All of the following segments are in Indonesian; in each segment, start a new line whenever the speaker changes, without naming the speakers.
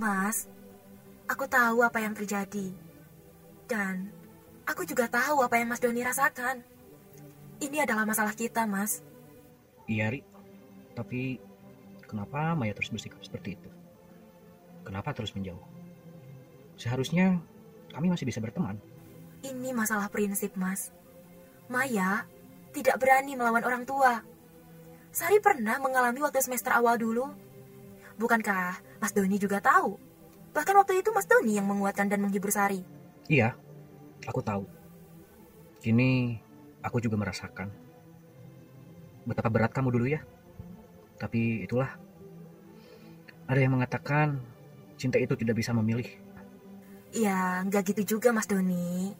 Mas, aku tahu apa yang terjadi. Dan aku juga tahu apa yang Mas Doni rasakan. Ini adalah masalah kita, Mas.
Iya, Ri. Tapi kenapa Maya terus bersikap seperti itu? Kenapa terus menjauh? Seharusnya kami masih bisa berteman.
Ini masalah prinsip, Mas. Maya tidak berani melawan orang tua. Sari pernah mengalami waktu semester awal dulu. Bukankah Mas Doni juga tahu? Bahkan waktu itu Mas Doni yang menguatkan dan menghibur Sari.
Iya, aku tahu. Kini aku juga merasakan betapa berat kamu dulu ya. Tapi itulah. Ada yang mengatakan cinta itu tidak bisa memilih.
Ya, nggak gitu juga Mas Doni.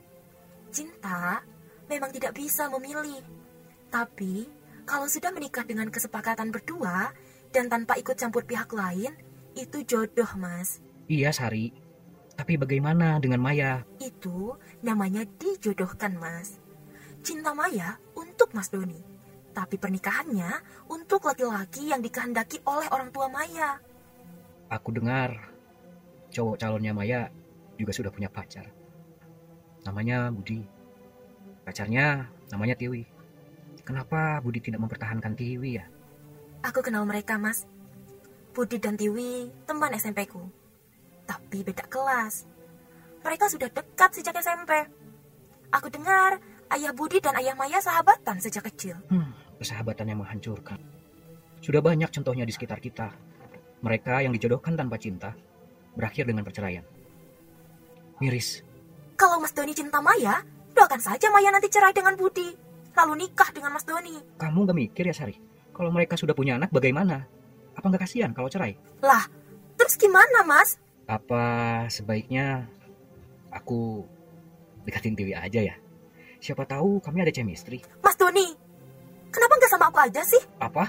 Cinta memang tidak bisa memilih. Tapi, kalau sudah menikah dengan kesepakatan berdua dan tanpa ikut campur pihak lain, itu jodoh, Mas.
Iya, Sari. Tapi bagaimana dengan Maya?
Itu namanya dijodohkan, Mas. Cinta Maya untuk Mas Doni. Tapi pernikahannya untuk laki-laki yang dikehendaki oleh orang tua Maya.
Aku dengar cowok calonnya Maya juga sudah punya pacar. Namanya Budi. Pacarnya namanya Tiwi. Kenapa Budi tidak mempertahankan Tiwi ya?
Aku kenal mereka, Mas. Budi dan Tiwi teman SMP ku. Tapi beda kelas. Mereka sudah dekat sejak SMP. Aku dengar ayah Budi dan ayah Maya sahabatan sejak kecil.
Hmm, persahabatan yang menghancurkan. Sudah banyak contohnya di sekitar kita. Mereka yang dijodohkan tanpa cinta berakhir dengan perceraian. Miris.
Kalau Mas Doni cinta Maya, doakan saja Maya nanti cerai dengan Budi. Lalu nikah dengan Mas Doni.
Kamu gak mikir ya, Sari? Kalau mereka sudah punya anak, bagaimana? Apa nggak kasihan kalau cerai?
Lah, terus gimana, Mas?
Apa sebaiknya aku deketin Tiwi aja ya? Siapa tahu kami ada chemistry.
Mas Doni, kenapa nggak sama aku aja sih?
Apa?